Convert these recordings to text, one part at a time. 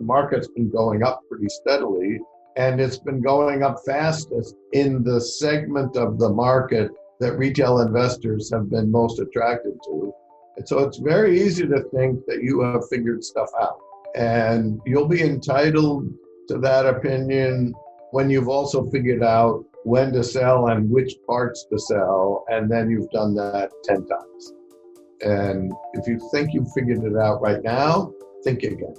the market's been going up pretty steadily, and it's been going up fastest in the segment of the market that retail investors have been most attracted to. And so it's very easy to think that you have figured stuff out. And you'll be entitled to that opinion when you've also figured out when to sell and which parts to sell, and then you've done that 10 times. And if you think you've figured it out right now, think again.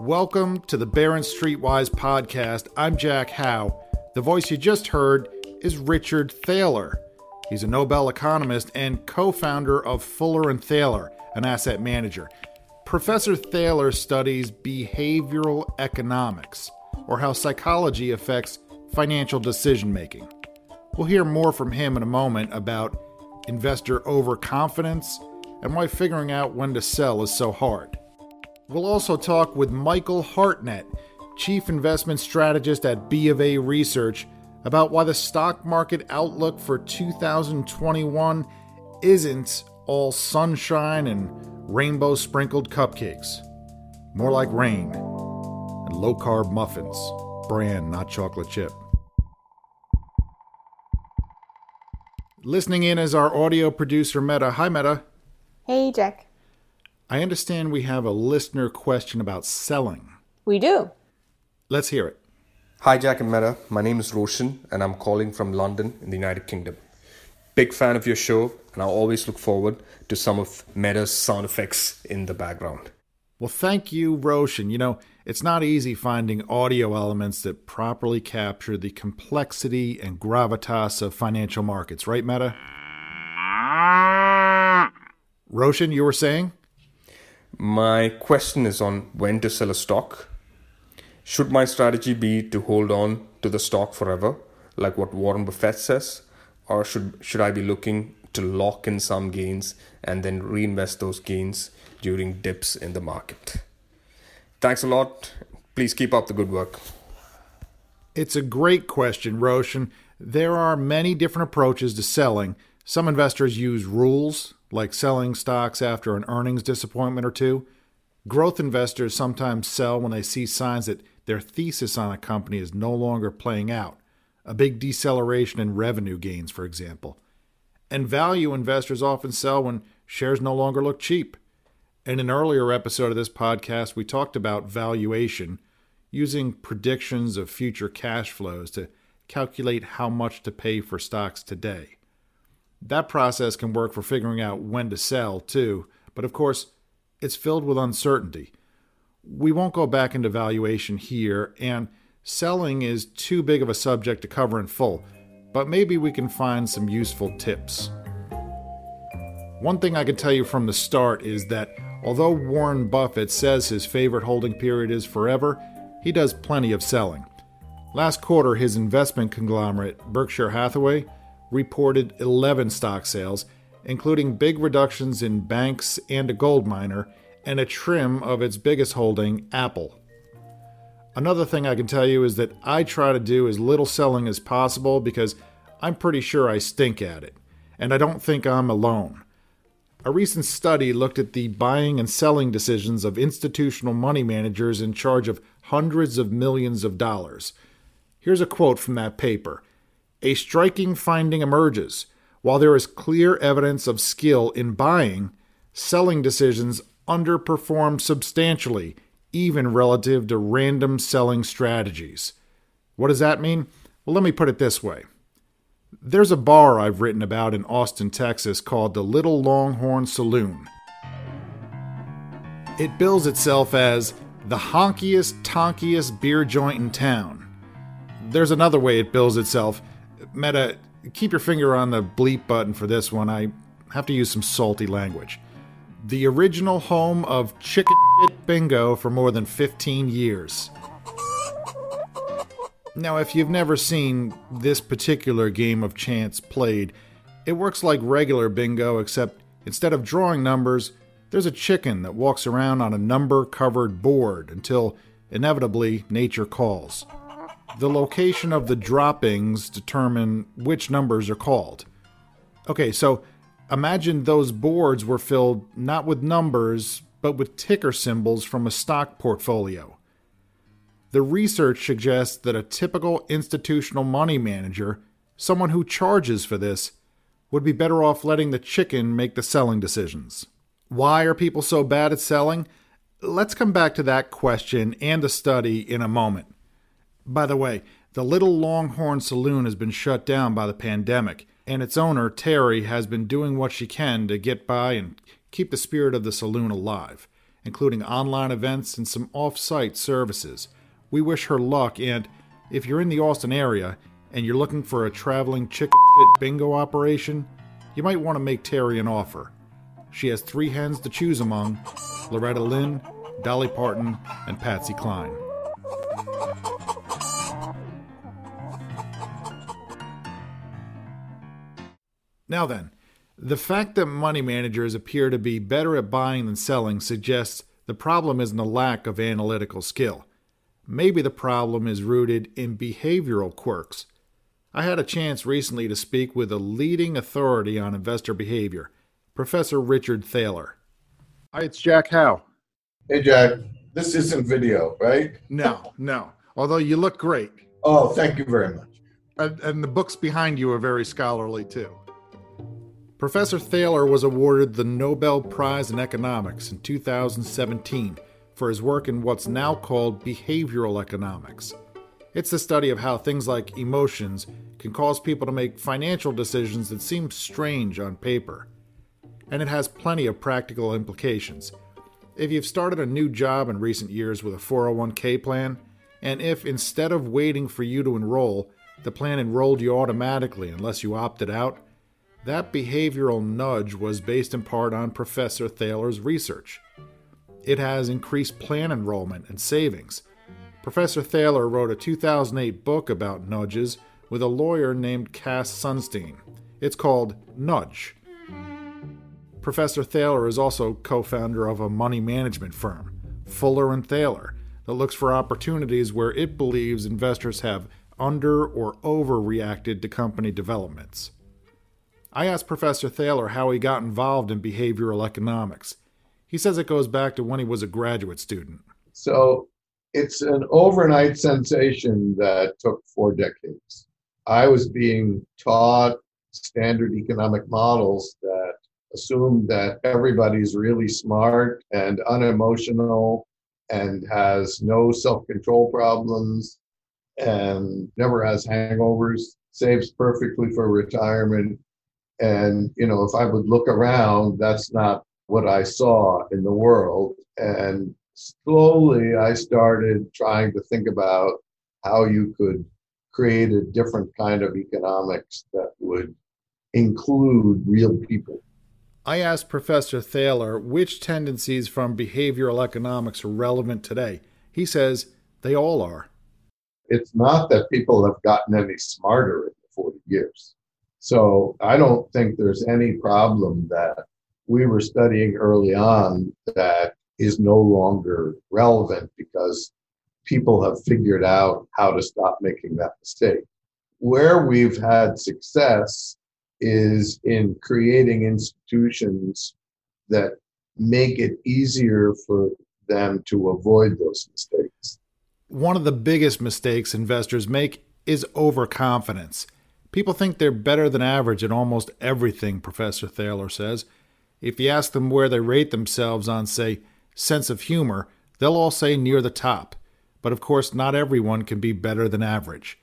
Welcome to the Barron Streetwise podcast. I'm Jack Hough. The voice you just heard is Richard Thaler. He's a Nobel economist and co-founder of Fuller and Thaler, an asset manager. Professor Thaler studies behavioral economics, or how psychology affects financial decision making. We'll hear more from him in a moment about investor overconfidence and why figuring out when to sell is so hard. We'll also talk with Michael Hartnett, Chief Investment Strategist at B of A Research, about why the stock market outlook for 2021 isn't all sunshine and rainbow sprinkled cupcakes. More like rain and low carb muffins, bran, not chocolate chip. Listening in is our audio producer, Meta. Hi, Meta. Hey, Jack. I understand we have a listener question about selling. We do. Let's hear it. Hi, Jack and Meta. My name is Roshan, and I'm calling from London in the United Kingdom. Big fan of your show, and I always look forward to some of Meta's sound effects in the background. Well, thank you, Roshan. You know, it's not easy finding audio elements that properly capture the complexity and gravitas of financial markets, right, Meta? Roshan, you were saying? My question is on when to sell a stock. Should my strategy be to hold on to the stock forever, like what Warren Buffett says, or should should I be looking to lock in some gains and then reinvest those gains during dips in the market? Thanks a lot. Please keep up the good work. It's a great question, Roshan. There are many different approaches to selling. Some investors use rules, like selling stocks after an earnings disappointment or two. Growth investors sometimes sell when they see signs that their thesis on a company is no longer playing out, a big deceleration in revenue gains, for example. And value investors often sell when shares no longer look cheap. In an earlier episode of this podcast, we talked about valuation using predictions of future cash flows to calculate how much to pay for stocks today. That process can work for figuring out when to sell, too, but of course, it's filled with uncertainty. We won't go back into valuation here, and selling is too big of a subject to cover in full, but maybe we can find some useful tips. One thing I can tell you from the start is that although Warren Buffett says his favorite holding period is forever, he does plenty of selling. Last quarter, his investment conglomerate, Berkshire Hathaway, reported 11 stock sales, including big reductions in banks and a gold miner, and a trim of its biggest holding, Apple. Another thing I can tell you is that I try to do as little selling as possible because I'm pretty sure I stink at it, and I don't think I'm alone. A recent study looked at the buying and selling decisions of institutional money managers in charge of hundreds of millions of dollars. Here's a quote from that paper a striking finding emerges. While there is clear evidence of skill in buying, selling decisions underperform substantially, even relative to random selling strategies. What does that mean? Well, let me put it this way. There's a bar I've written about in Austin, Texas called the Little Longhorn Saloon. It bills itself as the honkiest, tonkiest beer joint in town. There's another way it bills itself Meta, keep your finger on the bleep button for this one. I have to use some salty language. The original home of Chicken Shit Bingo for more than 15 years. Now, if you've never seen this particular game of chance played, it works like regular bingo, except instead of drawing numbers, there's a chicken that walks around on a number covered board until inevitably nature calls. The location of the droppings determine which numbers are called. Okay, so imagine those boards were filled not with numbers, but with ticker symbols from a stock portfolio. The research suggests that a typical institutional money manager, someone who charges for this, would be better off letting the chicken make the selling decisions. Why are people so bad at selling? Let's come back to that question and the study in a moment. By the way, the Little Longhorn Saloon has been shut down by the pandemic, and its owner, Terry, has been doing what she can to get by and keep the spirit of the saloon alive, including online events and some off site services. We wish her luck, and if you're in the Austin area and you're looking for a traveling chicken shit bingo operation, you might want to make Terry an offer. She has three hens to choose among Loretta Lynn, Dolly Parton, and Patsy Cline. Now then, the fact that money managers appear to be better at buying than selling suggests the problem isn't a lack of analytical skill. Maybe the problem is rooted in behavioral quirks. I had a chance recently to speak with a leading authority on investor behavior, Professor Richard Thaler. Hi, it's Jack Hough. Hey, Jack. This isn't video, right? No, no. Although you look great. Oh, thank you very much. And, and the books behind you are very scholarly, too. Professor Thaler was awarded the Nobel Prize in Economics in 2017 for his work in what's now called behavioral economics. It's the study of how things like emotions can cause people to make financial decisions that seem strange on paper. And it has plenty of practical implications. If you've started a new job in recent years with a 401k plan, and if instead of waiting for you to enroll, the plan enrolled you automatically unless you opted out, that behavioral nudge was based in part on Professor Thaler's research. It has increased plan enrollment and savings. Professor Thaler wrote a 2008 book about nudges with a lawyer named Cass Sunstein. It's called Nudge. Professor Thaler is also co founder of a money management firm, Fuller and Thaler, that looks for opportunities where it believes investors have under or overreacted to company developments. I asked Professor Thaler how he got involved in behavioral economics. He says it goes back to when he was a graduate student. So it's an overnight sensation that took four decades. I was being taught standard economic models that assume that everybody's really smart and unemotional and has no self control problems and never has hangovers, saves perfectly for retirement. And, you know, if I would look around, that's not what I saw in the world. And slowly I started trying to think about how you could create a different kind of economics that would include real people. I asked Professor Thaler which tendencies from behavioral economics are relevant today. He says they all are. It's not that people have gotten any smarter in the 40 years. So I don't think there's any problem that we were studying early on that is no longer relevant because people have figured out how to stop making that mistake. Where we've had success is in creating institutions that make it easier for them to avoid those mistakes. One of the biggest mistakes investors make is overconfidence. People think they're better than average in almost everything, Professor Thaler says. If you ask them where they rate themselves on, say, sense of humor, they'll all say near the top. But of course, not everyone can be better than average.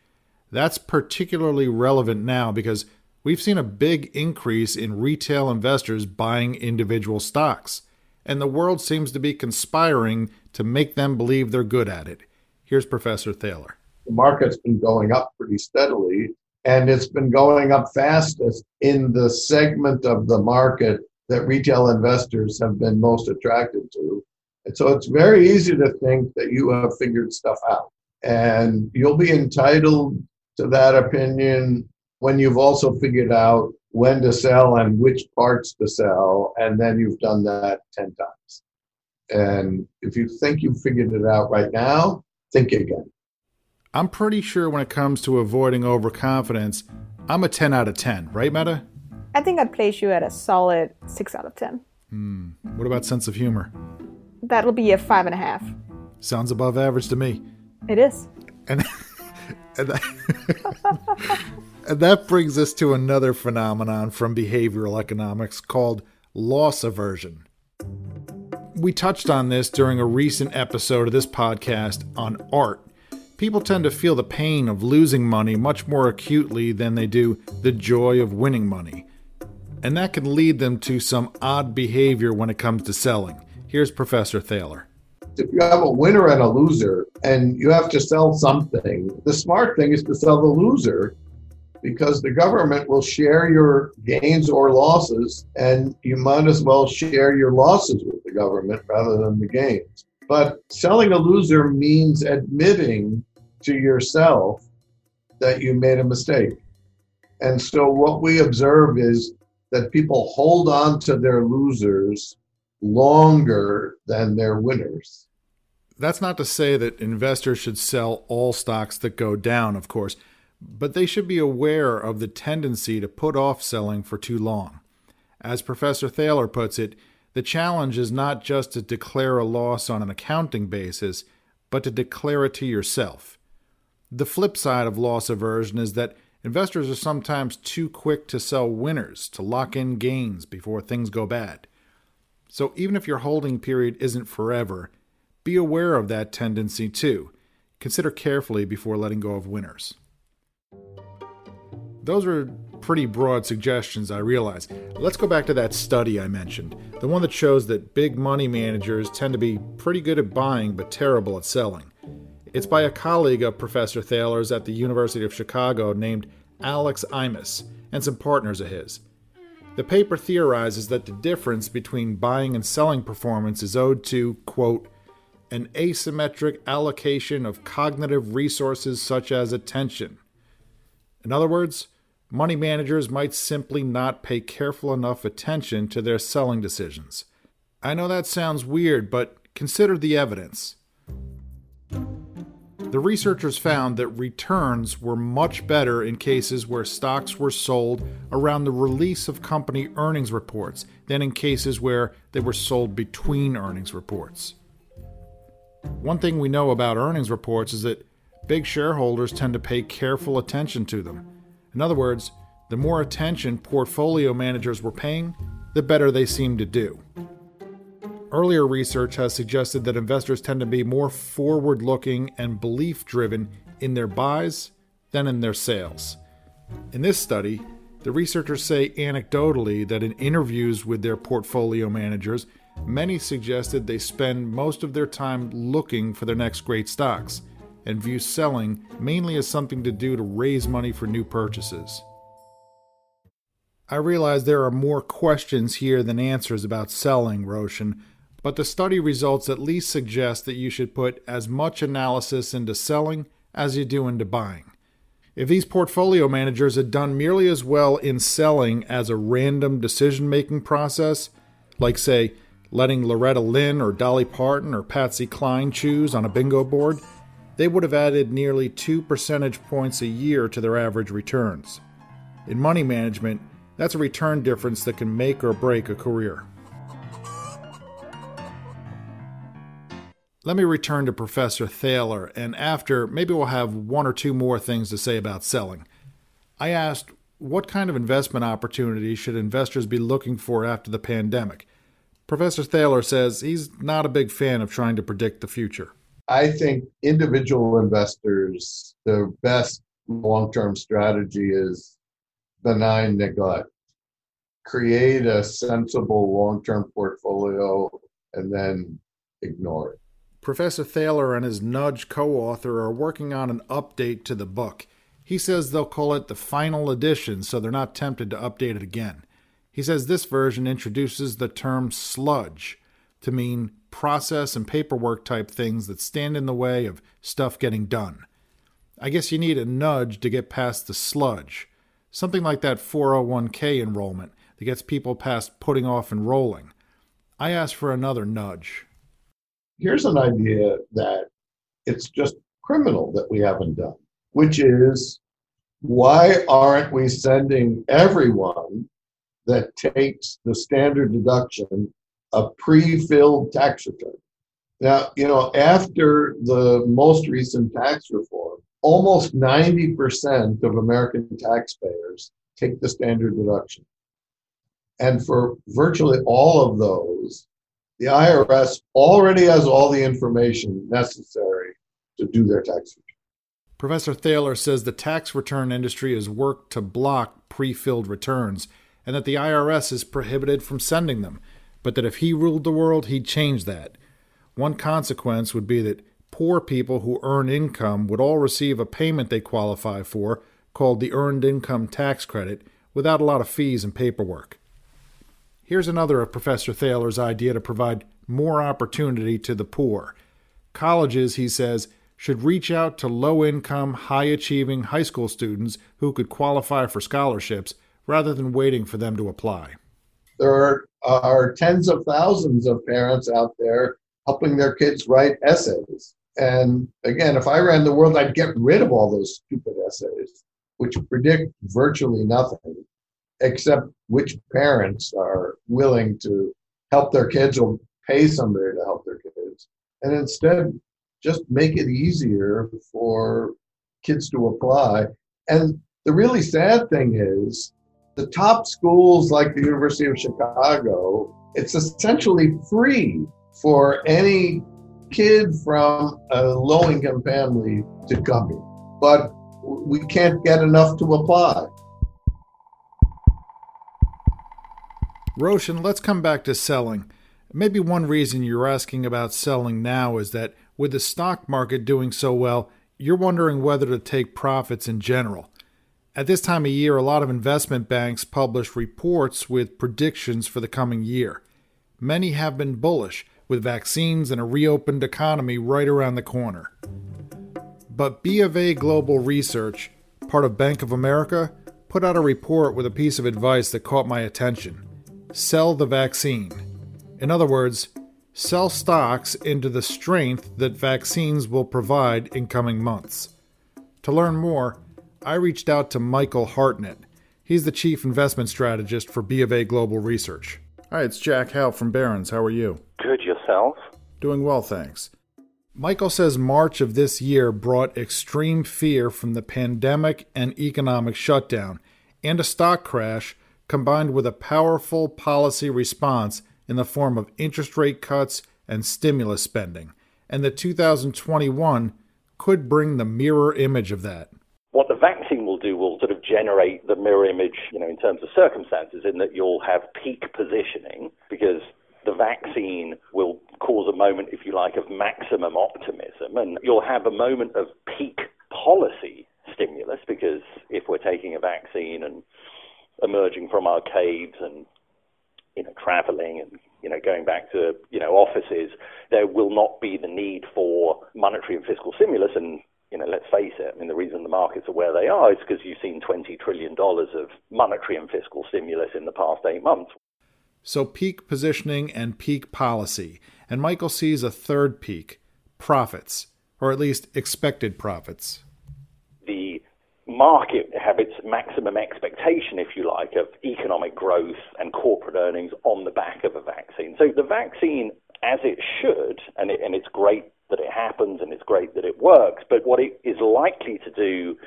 That's particularly relevant now because we've seen a big increase in retail investors buying individual stocks, and the world seems to be conspiring to make them believe they're good at it. Here's Professor Thaler. The market's been going up pretty steadily, and it's been going up fastest in the segment of the market that retail investors have been most attracted to. And so it's very easy to think that you have figured stuff out. And you'll be entitled to that opinion when you've also figured out when to sell and which parts to sell. And then you've done that 10 times. And if you think you've figured it out right now, think again. I'm pretty sure when it comes to avoiding overconfidence, I'm a 10 out of 10, right, Meta? I think I'd place you at a solid 6 out of 10. Hmm. What about sense of humor? That'll be a five and a half. Sounds above average to me. It is. And, and, that, and that brings us to another phenomenon from behavioral economics called loss aversion. We touched on this during a recent episode of this podcast on art. People tend to feel the pain of losing money much more acutely than they do the joy of winning money. And that can lead them to some odd behavior when it comes to selling. Here's Professor Thaler if you have a winner and a loser and you have to sell something, the smart thing is to sell the loser because the government will share your gains or losses and you might as well share your losses with the government rather than the gains. But selling a loser means admitting to yourself that you made a mistake. And so what we observe is that people hold on to their losers longer than their winners. That's not to say that investors should sell all stocks that go down, of course, but they should be aware of the tendency to put off selling for too long. As Professor Thaler puts it, the challenge is not just to declare a loss on an accounting basis, but to declare it to yourself. The flip side of loss aversion is that investors are sometimes too quick to sell winners to lock in gains before things go bad. So even if your holding period isn't forever, be aware of that tendency too. Consider carefully before letting go of winners. Those are pretty broad suggestions, I realize. Let's go back to that study I mentioned, the one that shows that big money managers tend to be pretty good at buying but terrible at selling. It's by a colleague of Professor Thaler's at the University of Chicago named Alex Imas and some partners of his. The paper theorizes that the difference between buying and selling performance is owed to, quote, an asymmetric allocation of cognitive resources such as attention. In other words, money managers might simply not pay careful enough attention to their selling decisions. I know that sounds weird, but consider the evidence. The researchers found that returns were much better in cases where stocks were sold around the release of company earnings reports than in cases where they were sold between earnings reports. One thing we know about earnings reports is that big shareholders tend to pay careful attention to them. In other words, the more attention portfolio managers were paying, the better they seemed to do. Earlier research has suggested that investors tend to be more forward looking and belief driven in their buys than in their sales. In this study, the researchers say anecdotally that in interviews with their portfolio managers, many suggested they spend most of their time looking for their next great stocks and view selling mainly as something to do to raise money for new purchases. I realize there are more questions here than answers about selling, Roshan, but the study results at least suggest that you should put as much analysis into selling as you do into buying. If these portfolio managers had done merely as well in selling as a random decision making process, like, say, letting Loretta Lynn or Dolly Parton or Patsy Cline choose on a bingo board, they would have added nearly 2 percentage points a year to their average returns. In money management, that's a return difference that can make or break a career. Let me return to Professor Thaler, and after, maybe we'll have one or two more things to say about selling. I asked, what kind of investment opportunities should investors be looking for after the pandemic? Professor Thaler says he's not a big fan of trying to predict the future. I think individual investors, the best long term strategy is benign neglect. Create a sensible long term portfolio and then ignore it. Professor Thaler and his Nudge co author are working on an update to the book. He says they'll call it the final edition so they're not tempted to update it again. He says this version introduces the term sludge to mean process and paperwork type things that stand in the way of stuff getting done. I guess you need a nudge to get past the sludge, something like that 401k enrollment that gets people past putting off enrolling. I asked for another nudge here's an idea that it's just criminal that we haven't done, which is why aren't we sending everyone that takes the standard deduction a pre filled tax return? Now, you know, after the most recent tax reform, almost 90% of American taxpayers take the standard deduction. And for virtually all of those, the IRS already has all the information necessary to do their tax return. Professor Thaler says the tax return industry has worked to block pre filled returns and that the IRS is prohibited from sending them, but that if he ruled the world, he'd change that. One consequence would be that poor people who earn income would all receive a payment they qualify for called the Earned Income Tax Credit without a lot of fees and paperwork. Here's another of Professor Thaler's idea to provide more opportunity to the poor. Colleges, he says, should reach out to low income, high achieving high school students who could qualify for scholarships rather than waiting for them to apply. There are, are tens of thousands of parents out there helping their kids write essays. And again, if I ran the world, I'd get rid of all those stupid essays, which predict virtually nothing, except which parents are willing to help their kids or pay somebody to help their kids. And instead, just make it easier for kids to apply. And the really sad thing is, the top schools like the University of Chicago, it's essentially free for any kid from a low income family to come here. But we can't get enough to apply. Roshan, let's come back to selling. Maybe one reason you're asking about selling now is that with the stock market doing so well, you're wondering whether to take profits in general. At this time of year, a lot of investment banks publish reports with predictions for the coming year. Many have been bullish, with vaccines and a reopened economy right around the corner. But B of A Global Research, part of Bank of America, put out a report with a piece of advice that caught my attention sell the vaccine. In other words, sell stocks into the strength that vaccines will provide in coming months. To learn more, I reached out to Michael Hartnett. He's the chief investment strategist for B of A Global Research. Hi, it's Jack Hough from Barron's. How are you? Good yourself. Doing well, thanks. Michael says March of this year brought extreme fear from the pandemic and economic shutdown and a stock crash combined with a powerful policy response in the form of interest rate cuts and stimulus spending. And that 2021 could bring the mirror image of that. What the vaccine will do will sort of generate the mirror image, you know, in terms of circumstances, in that you'll have peak positioning because the vaccine will cause a moment, if you like, of maximum optimism, and you'll have a moment of peak policy stimulus because if we're taking a vaccine and emerging from our caves and you know traveling and you know going back to you know offices, there will not be the need for monetary and fiscal stimulus. And you know, let's face it. I mean, the reason the markets are where they are is because you've seen twenty trillion dollars of monetary and fiscal stimulus in the past eight months. So peak positioning and peak policy. And Michael sees a third peak profits, or at least expected profits. The market have its maximum expectation, if you like, of economic growth and corporate earnings on the back of a vaccine. So the vaccine, as it should, and, it, and it's great that it happens and it's great that it works, but what it is likely to do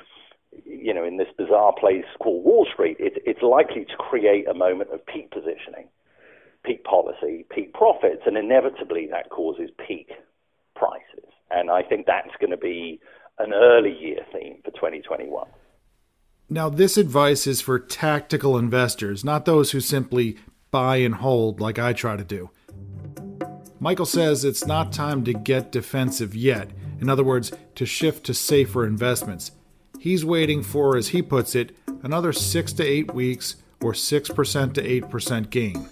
you know, in this bizarre place called Wall Street, it, it's likely to create a moment of peak positioning peak policy, peak profits, and inevitably that causes peak prices. And I think that's going to be an early year theme for 2021. Now, this advice is for tactical investors, not those who simply buy and hold like I try to do. Michael says it's not time to get defensive yet. In other words, to shift to safer investments. He's waiting for, as he puts it, another six to eight weeks or 6% to 8% gain.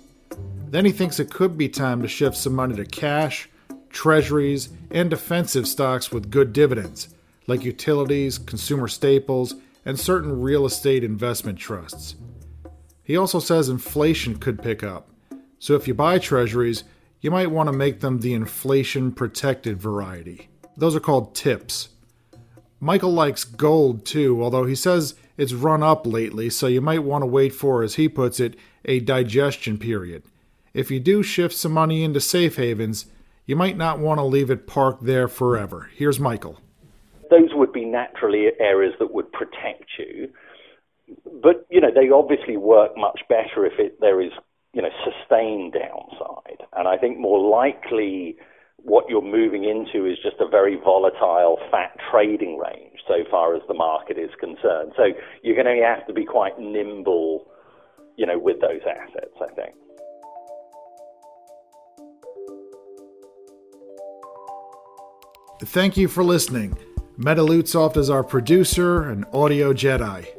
Then he thinks it could be time to shift some money to cash, treasuries, and defensive stocks with good dividends, like utilities, consumer staples, and certain real estate investment trusts. He also says inflation could pick up, so if you buy treasuries, you might want to make them the inflation protected variety. Those are called TIPS. Michael likes gold too, although he says it's run up lately, so you might want to wait for, as he puts it, a digestion period if you do shift some money into safe havens, you might not want to leave it parked there forever. Here's Michael. Those would be naturally areas that would protect you. But, you know, they obviously work much better if it, there is, you know, sustained downside. And I think more likely what you're moving into is just a very volatile fat trading range so far as the market is concerned. So you're going to have to be quite nimble, you know, with those assets, I think. Thank you for listening. Meta Lutsoft is our producer and audio Jedi.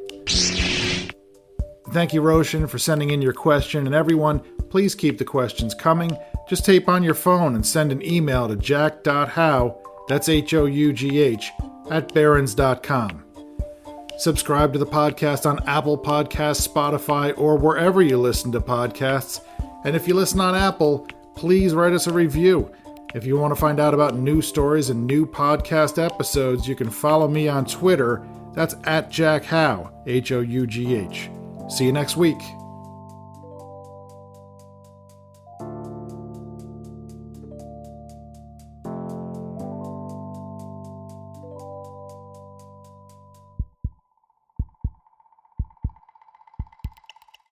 Thank you, Roshan, for sending in your question. And everyone, please keep the questions coming. Just tape on your phone and send an email to jack.hough, that's H O U G H, at barrons.com. Subscribe to the podcast on Apple Podcasts, Spotify, or wherever you listen to podcasts. And if you listen on Apple, please write us a review. If you want to find out about new stories and new podcast episodes, you can follow me on Twitter. That's at Jack Hough, H O U G H. See you next week.